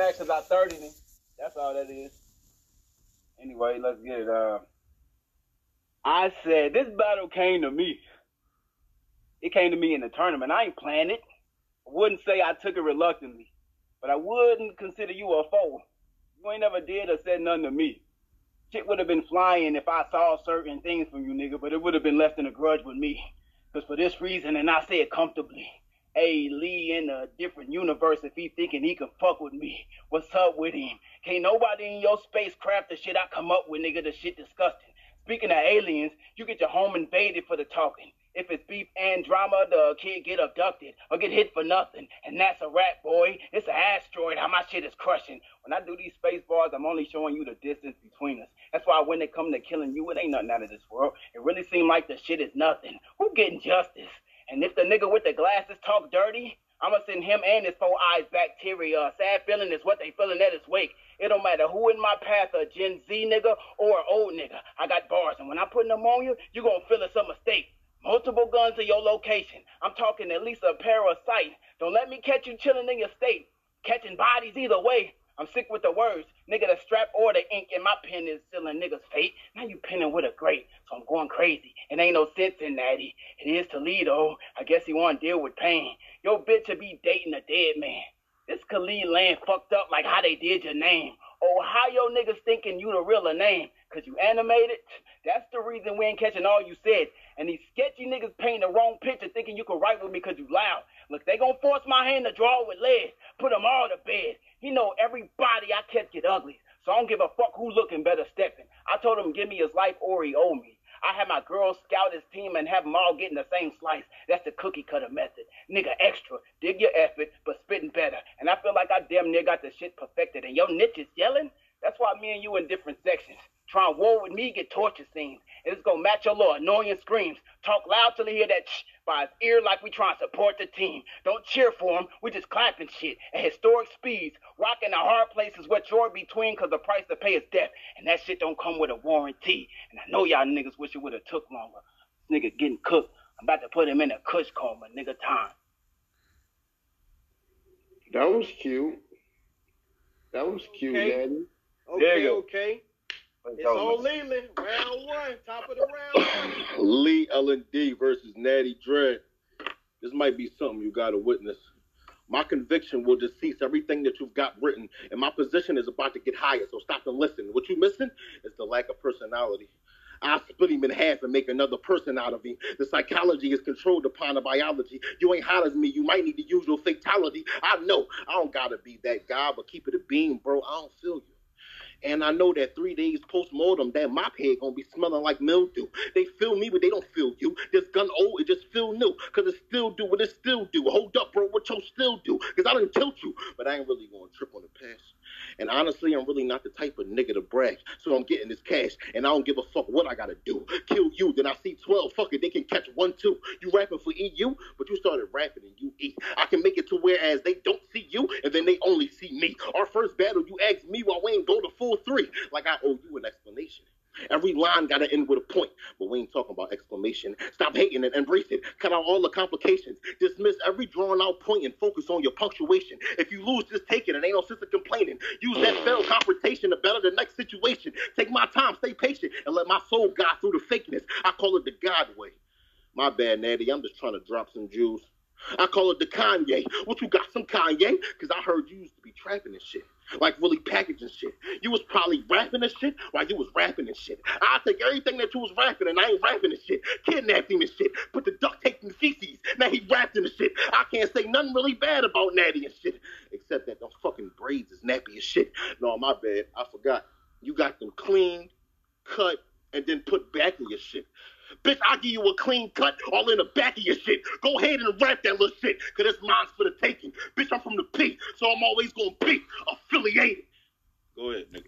mad because I 30 me. That's all that is. Anyway, let's get it. Uh, I said this battle came to me. It came to me in the tournament. I ain't planned it. I wouldn't say I took it reluctantly, but I wouldn't consider you a foe. You ain't never did or said nothing to me. Shit would have been flying if I saw certain things from you, nigga, but it would have been left in a grudge with me. Cause for this reason, and I say it comfortably, Hey, Lee in a different universe if he thinking he can fuck with me. What's up with him? Can't nobody in your spacecraft the shit I come up with, nigga, the shit disgusting. Speaking of aliens, you get your home invaded for the talking. If it's beef and drama, the kid get abducted or get hit for nothing. And that's a rat, boy. It's an asteroid. How my shit is crushing. When I do these space bars, I'm only showing you the distance between us. That's why when it come to killing you, it ain't nothing out of this world. It really seem like the shit is nothing. Who getting justice? And if the nigga with the glasses talk dirty, I'ma send him and his four eyes bacteria. Sad feeling is what they feeling at his wake. It don't matter who in my path, a Gen Z nigga or an old nigga. I got bars, and when I put them on you, you gonna feel it's a mistake. Multiple guns in your location. I'm talking at least a pair of sight. Don't let me catch you chilling in your state. Catching bodies either way. I'm sick with the words. Nigga, the strap or the ink in my pen is sealing niggas' fate. Now you pinning with a great, going crazy. It ain't no sense in that. He. It is Toledo. I guess he want to deal with pain. Yo, bitch should be dating a dead man. This Khalid land fucked up like how they did your name. Ohio niggas thinking you the realer name. Cause you animated. That's the reason we ain't catching all you said. And these sketchy niggas paint the wrong picture thinking you can write with me cause you loud. Look, they gonna force my hand to draw with lead. Put them all to bed. He know everybody I catch get ugly. So I don't give a fuck who looking better stepping. I told him give me his life or he owe me. I had my girls scout his team and have them all getting the same slice. That's the cookie cutter method. Nigga extra. Dig your effort, but spitting better. And I feel like I damn near got the shit perfected. And your niche is yelling? That's why me and you in different sections. Try and war with me, get torture scenes. And it's gonna match your little annoying screams. Talk loud till he hear that shh by his ear like we trying to support the team. Don't cheer for him, we just clapping shit at historic speeds. Rocking the hard places where you're between cause the price to pay is death. And that shit don't come with a warranty. And I know y'all niggas wish it would have took longer. This nigga getting cooked. I'm about to put him in a kush coma, nigga time. That was cute. That was cute, Okay. Daddy. Okay, go. okay. It's on Leland. Round one. Top of the round. Lee L&D versus Natty Dread. This might be something you gotta witness. My conviction will decease everything that you've got written, and my position is about to get higher, so stop and listen. What you missing is the lack of personality. I'll split him in half and make another person out of him. The psychology is controlled upon the biology. You ain't hot as me. You might need to use your fatality. I know. I don't gotta be that guy, but keep it a beam, bro. I don't feel you. And I know that three days post mortem, that mop head gonna be smelling like mildew. They feel me, but they don't feel you. This gun old, it just feel new. Cause it still do what it still do. Hold up, bro, what you still do? Cause I done killed you, but I ain't really gonna trip on the past. And honestly, I'm really not the type of nigga to brag. So I'm getting this cash, and I don't give a fuck what I gotta do. Kill you, then I see 12. Fuck it, they can catch one, two. You rapping for EU, but you started rapping in UE. I can make it to whereas they don't you, and then they only see me. Our first battle, you asked me why we ain't go to full three. Like I owe you an explanation. Every line gotta end with a point, but we ain't talking about exclamation. Stop hating and embrace it. Cut out all the complications. Dismiss every drawn out point and focus on your punctuation. If you lose, just take it. It ain't no sense of complaining. Use that failed confrontation to better the next situation. Take my time, stay patient, and let my soul guide through the fakeness. I call it the God way. My bad, Natty. I'm just trying to drop some jewels. I call it the Kanye. What you got, some Kanye? Because I heard you used to be trapping and shit. Like really packaging shit. You was probably rapping and shit while you was rapping and shit. I take everything that you was rapping and I ain't rapping and shit. Kidnapped him and shit. Put the duct tape in the feces. Now he rapping and shit. I can't say nothing really bad about Natty and shit. Except that those fucking braids is nappy as shit. No, my bad. I forgot. You got them cleaned, cut, and then put back in your shit. Bitch, I'll give you a clean cut all in the back of your shit. Go ahead and rap that little shit, cause this mine's for the taking. Bitch, I'm from the P, so I'm always gonna be affiliated. Go ahead, nigga.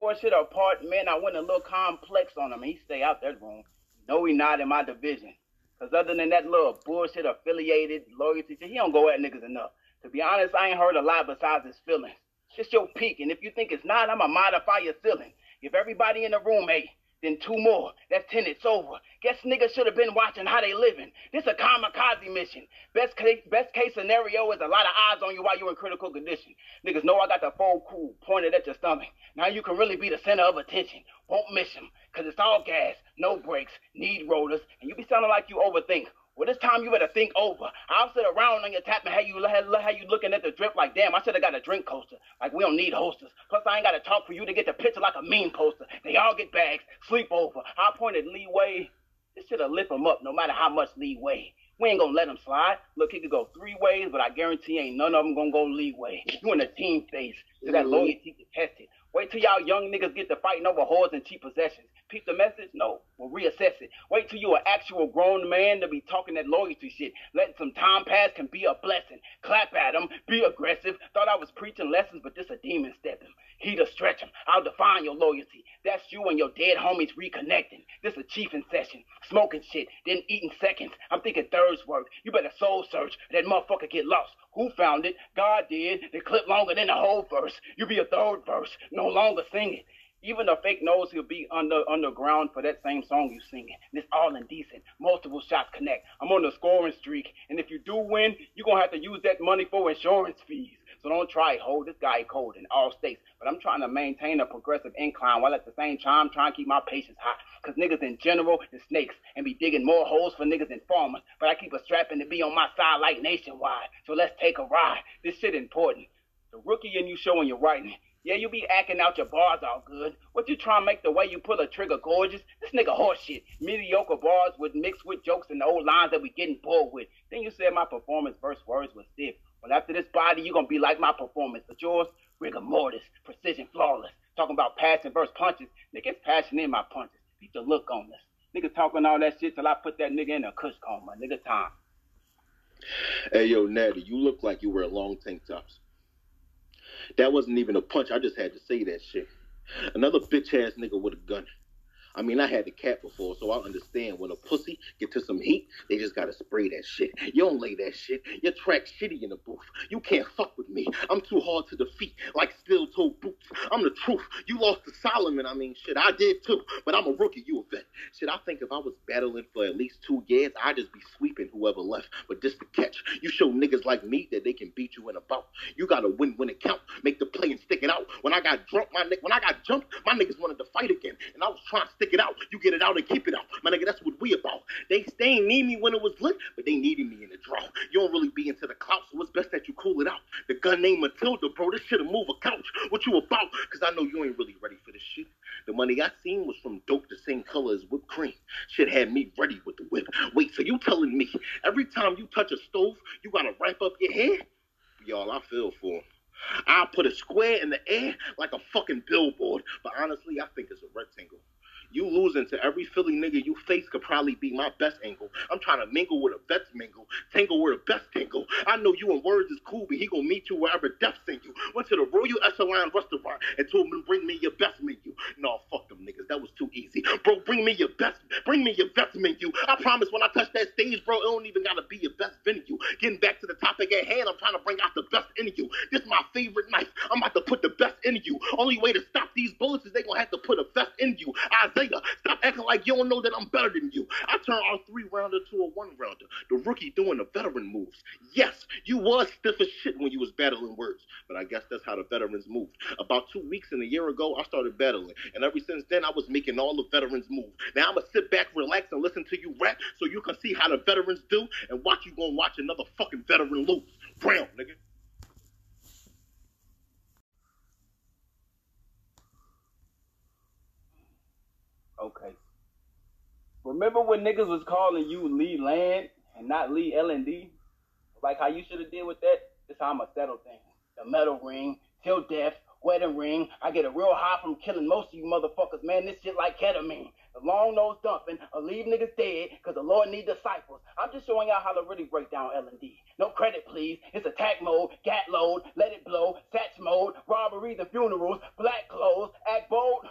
Four shit apart, man, I went a little complex on him. He stay out that room. No, he not in my division. Cause other than that little bullshit affiliated loyalty shit, he don't go at niggas enough. To be honest, I ain't heard a lot besides his feelings. Just your peak, and if you think it's not, I'ma modify your ceiling. If everybody in the room a then two more. That's ten, it's over. Guess niggas should have been watching how they living. This a kamikaze mission. Best case, best case scenario is a lot of eyes on you while you're in critical condition. Niggas know I got the full cool pointed at your stomach. Now you can really be the center of attention. Won't miss him, cause it's all gas, no brakes, need rollers, and you be sounding like you overthink. Well, this time you better think over. I'll sit around on your tap and have you how you looking at the drip like, damn, I should have got a drink coaster. Like we don't need hosters. Plus, I ain't got to talk for you to get the picture like a meme poster. They all get bags, sleep over. I pointed leeway. This should have lift him up no matter how much leeway. We ain't gonna let him slide. Look, he could go three ways, but I guarantee ain't none of them gonna go leeway. You in a team phase, so that loyalty get tested. Wait till y'all young niggas get to fighting over whores and cheap possessions. Peep the message? No. We'll reassess it. Wait till you an actual grown man to be talking that loyalty shit. Letting some time pass can be a blessing. Clap at him. Be aggressive. Thought I was preaching lessons, but this a demon stepping. He to stretch him. I'll define your loyalty. That's you and your dead homies reconnecting. This a chiefing session. Smoking shit, then eating seconds. I'm thinking thirds work. You better soul search. That motherfucker get lost. Who found it? God did. The clip longer than the whole verse. You be a third verse. No longer singing. Even the fake knows he'll be under underground for that same song you singing. And it's all indecent. Multiple shots connect. I'm on the scoring streak. And if you do win, you're gonna have to use that money for insurance fees. So don't try hold this guy cold in all states. But I'm trying to maintain a progressive incline while at the same time trying to keep my patience high. Cause niggas in general is snakes and be digging more holes for niggas than farmers. But I keep a strapping to be on my side like nationwide. So let's take a ride. This shit important. The rookie in you showing your writing. Yeah, you be acting out your bars all good. What you trying to make the way you pull a trigger gorgeous? This nigga horseshit. Mediocre bars with mixed with jokes and the old lines that we getting bored with. Then you said my performance verse words was stiff. Well, after this body, you gonna be like my performance. But yours, rigor mortis, precision flawless. Talking about passing verse punches. Nigga, it's passion in my punches. The look on this. Nigga talking all that shit till I put that nigga in a kush coma. Nigga time. Hey, yo, Natty, you look like you wear long tank tops. That wasn't even a punch. I just had to say that shit. Another bitch ass nigga with a gun. I mean, I had the cat before, so I understand when a pussy get to some heat, they just gotta spray that shit. You don't lay that shit. Your track shitty in the booth. You can't fuck with me. I'm too hard to defeat, like steel toe boots. I'm the truth. You lost to Solomon. I mean, shit, I did too. But I'm a rookie. You a vet. Shit, I think if I was battling for at least two years, I'd just be sweeping whoever left. But this the catch. You show niggas like me that they can beat you in a bout. You gotta win it count. Make the play and stick it out. When I got drunk, my nigga, when I got jumped, my niggas wanted to fight again, and I was trying to stick stick it out. You get it out and keep it out. My nigga, that's what we about. They, they ain't need me when it was lit, but they needed me in the draw. You don't really be into the clout, so it's best that you cool it out. The gun named Matilda, bro. This shit'll move a couch. What you about? Cause I know you ain't really ready for this shit. The money I seen was from dope the same color as whipped cream. Shit had me ready with the whip. Wait, so you telling me every time you touch a stove, you gotta wrap up your head? Y'all, I feel for him. I'll put a square in the air like a fucking billboard, but honestly, I think it's a rectangle. You losing to every Philly nigga you face could probably be my best angle. I'm trying to mingle with a best mingle, tangle with a best tingle. I know you and words is cool, but he gonna meet you wherever death send you. Went to the Royal Echelon restaurant and told him to bring me your best menu. No, fuck them niggas. That was too easy. Bro, bring me your best, bring me your best menu. I promise when I touch that stage, bro, it don't even gotta be your best venue. Getting back to the topic at hand, I'm trying to bring out the best in you. This my favorite knife. I'm about to put the best in you. Only way to stop these bullets is they gonna have to put a vest in you. Stop acting like you don't know that I'm better than you. I turn our three rounder to a one rounder. The rookie doing the veteran moves. Yes, you was stiff as shit when you was battling words, but I guess that's how the veterans moved. About two weeks and a year ago, I started battling, and ever since then, I was making all the veterans move. Now I'm gonna sit back, relax, and listen to you rap, so you can see how the veterans do, and watch you gonna watch another fucking veteran lose. Brown, nigga. Okay. Remember when niggas was calling you Lee Land and not Lee L and D? Like how you should have did with that? This how I'ma settle things. The metal ring, till death, wedding ring. I get a real high from killing most of you motherfuckers, man. This shit like ketamine. The long nose dumping, or leave niggas dead, cause the Lord need disciples. I'm just showing y'all how to really break down L and D. No credit, please. It's attack mode, gat load, let it blow, satch mode, robberies and funerals, black clothes, act bold.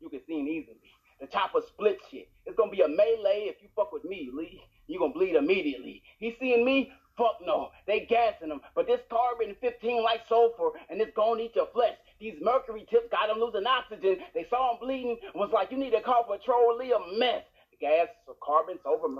You can see him easily. The chopper split shit. It's gonna be a melee if you fuck with me, Lee. You gonna bleed immediately. He seeing me? Fuck no. They gassing him. But this carbon 15 like sulfur, and it's gonna eat your flesh. These mercury tips got him losing oxygen. They saw him bleeding, was like, you need to call petroleum mess gas, carbon, sulfur,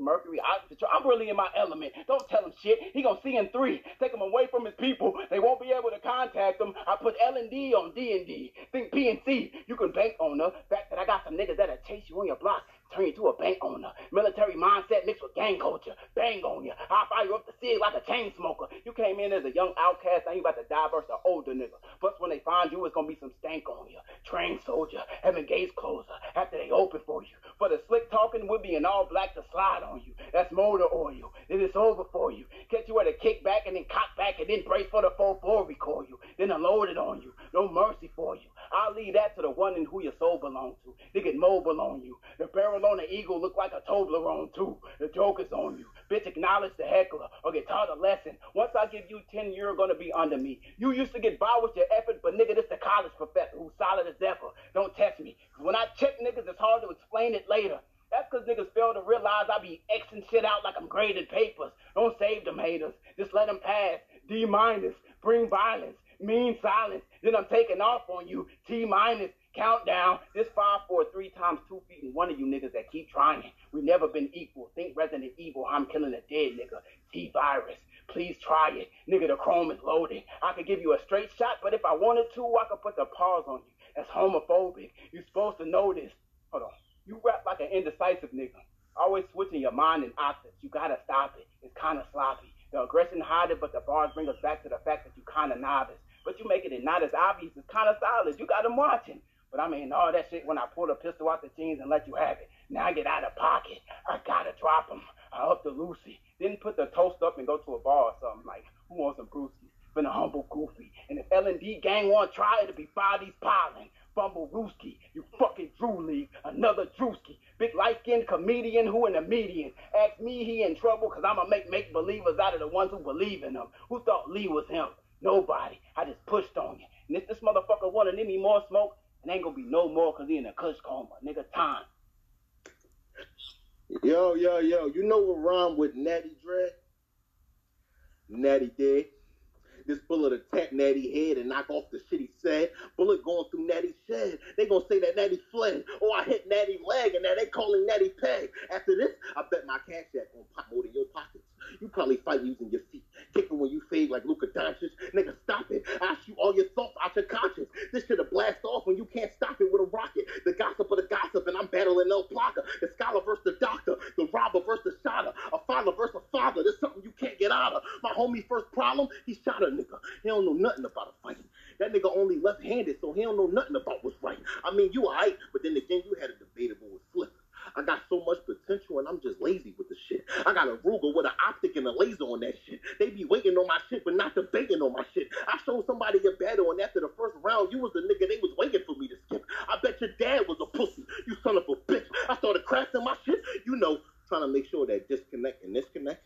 mercury, oxygen. I'm really in my element. Don't tell him shit. He gonna see in three. Take him away from his people. They won't be able to contact him. I put L and D on D and D. Think P and C. You can bank on the fact that I got some niggas that'll chase you on your block turn you to a bank owner. Military mindset mixed with gang culture. Bang on you. I'll fire you up the cig like a chain smoker. You came in as a young outcast, now you about to die versus an older nigga. Plus, when they find you, it's gonna be some stank on you. Trained soldier, having gates closer after they open for you. For the slick talking, we'll be in all black to slide on you. That's motor oil. Then it's over for you. Catch you at a kickback and then cock back and then brace for the 4-4 recoil you. Then unload it on you. No mercy for you. I'll leave that to the one in who your soul belongs to. They get mobile on you. The barrel the eagle look like a Toblerone too. The joke is on you. Bitch, acknowledge the heckler or get taught a lesson. Once I give you 10, you're gonna be under me. You used to get by with your effort, but nigga, this the college professor who's solid as ever. Don't test me. Cause when I check niggas, it's hard to explain it later. That's because niggas fail to realize I be Xing shit out like I'm grading papers. Don't save them haters. Just let them pass. D minus. Bring violence mean silence. Then I'm taking off on you. T minus countdown. This five, four, three times two feet, and one of you niggas that keep trying. We've never been equal. Think Resident Evil. I'm killing a dead nigga. T virus. Please try it. Nigga, the chrome is loaded. I could give you a straight shot, but if I wanted to, I could put the pause on you. That's homophobic. You're supposed to know this. Hold on. You rap like an indecisive nigga. Always switching your mind and octaves. You gotta stop it. It's kinda sloppy. The aggression hide it, but the bars bring us back to the fact that you kinda novice but you making it not as obvious. It's kind of solid. You got them watching. But I mean, all that shit when I pull the pistol out the jeans and let you have it. Now I get out of pocket. I gotta drop them. I up to Lucy. Then put the toast up and go to a bar or something like, who wants some brewskis? Been a humble goofy. And if L&D gang want try it, it'll be Bodies piling. Bumble Rooski, you fucking Drew League, another Druski. Big light skinned comedian who in the median. Ask me he in trouble cause I'ma make make believers out of the ones who believe in him. Who thought Lee was him? Nobody. I just pushed on you. And if this motherfucker wanted any more smoke, it ain't gonna be no more because he in a kush coma. Nigga, time. Yo, yo, yo. You know what rhyme with Natty Dread? Natty dead. This bullet attack Natty head and knock off the shit he said. Bullet going through Natty's shed. They gonna say that Natty fled. Oh, I hit Natty leg and now they calling Natty peg. After this, I bet my cash app gonna pop more than your pockets. You probably fight using your feet. Kicking when you fade like Luka Doncic. Nigga, stop it. I shoot all your thoughts out your conscience. This shit'll blast when you can't stop it with a rocket. The gossip of the gossip, and I'm battling El Plaka. The scholar versus the doctor. The robber versus the shotter. A father versus a father. There's something you can't get out of. My homie first problem, he shot a nigga. He don't know nothing about a fight. That nigga only left-handed, so he don't know nothing about what's right. I mean, you alright, but then again, you had a debatable with Flip. I got so much potential and I'm just lazy with the shit. I got a With an optic and a laser on that shit. They be waiting on my shit, but not debating on my shit. I showed somebody a battle and after the first round, you was the nigga they was waiting for me to skip. I bet your dad was a pussy, you son of a bitch. I started crafting my shit, you know, trying to make sure that disconnect and disconnect.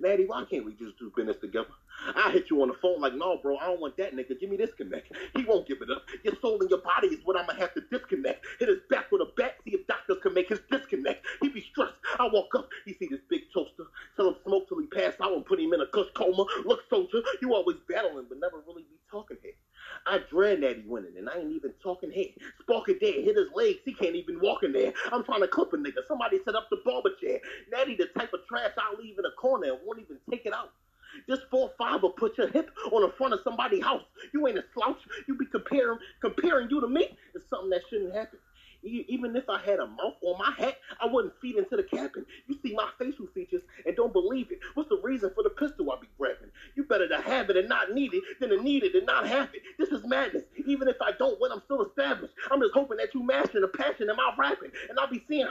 Natty, why can't we just do business together? I hit you on the phone like, no, bro, I don't want that nigga. Give me this connect. He won't give it up. Your soul and your body is what I'm gonna have to disconnect. Hit his back with a bat, see if doctors can make his disconnect. He be stressed. I walk up, he see this big toaster. Tell him smoke till he pass out and put him in a kush coma. Look, soldier, you always battling, but never really be talking here. I dread that Natty winning, and I ain't even talking head. Sparker dead, hit his legs, he can't even walk in there. I'm trying to clip a nigga. Somebody set up the barber chair. Natty the type of trash I'll leave in a corner and won't even take it out. This four five will put your hip on the front of somebody's house. You ain't a slouch. You be comparing comparing you to me. It's something that shouldn't happen. Even if I had a mouth on my hat, I wouldn't feed into the cabin. You see my facial features and don't believe it. What's the reason for the pistol I be grabbing? You better to have it and not need it than to need it and not have it. This is madness. Even if I don't win, I'm still established. I'm just hoping that you master the passion in my rapping, and I'll be seeing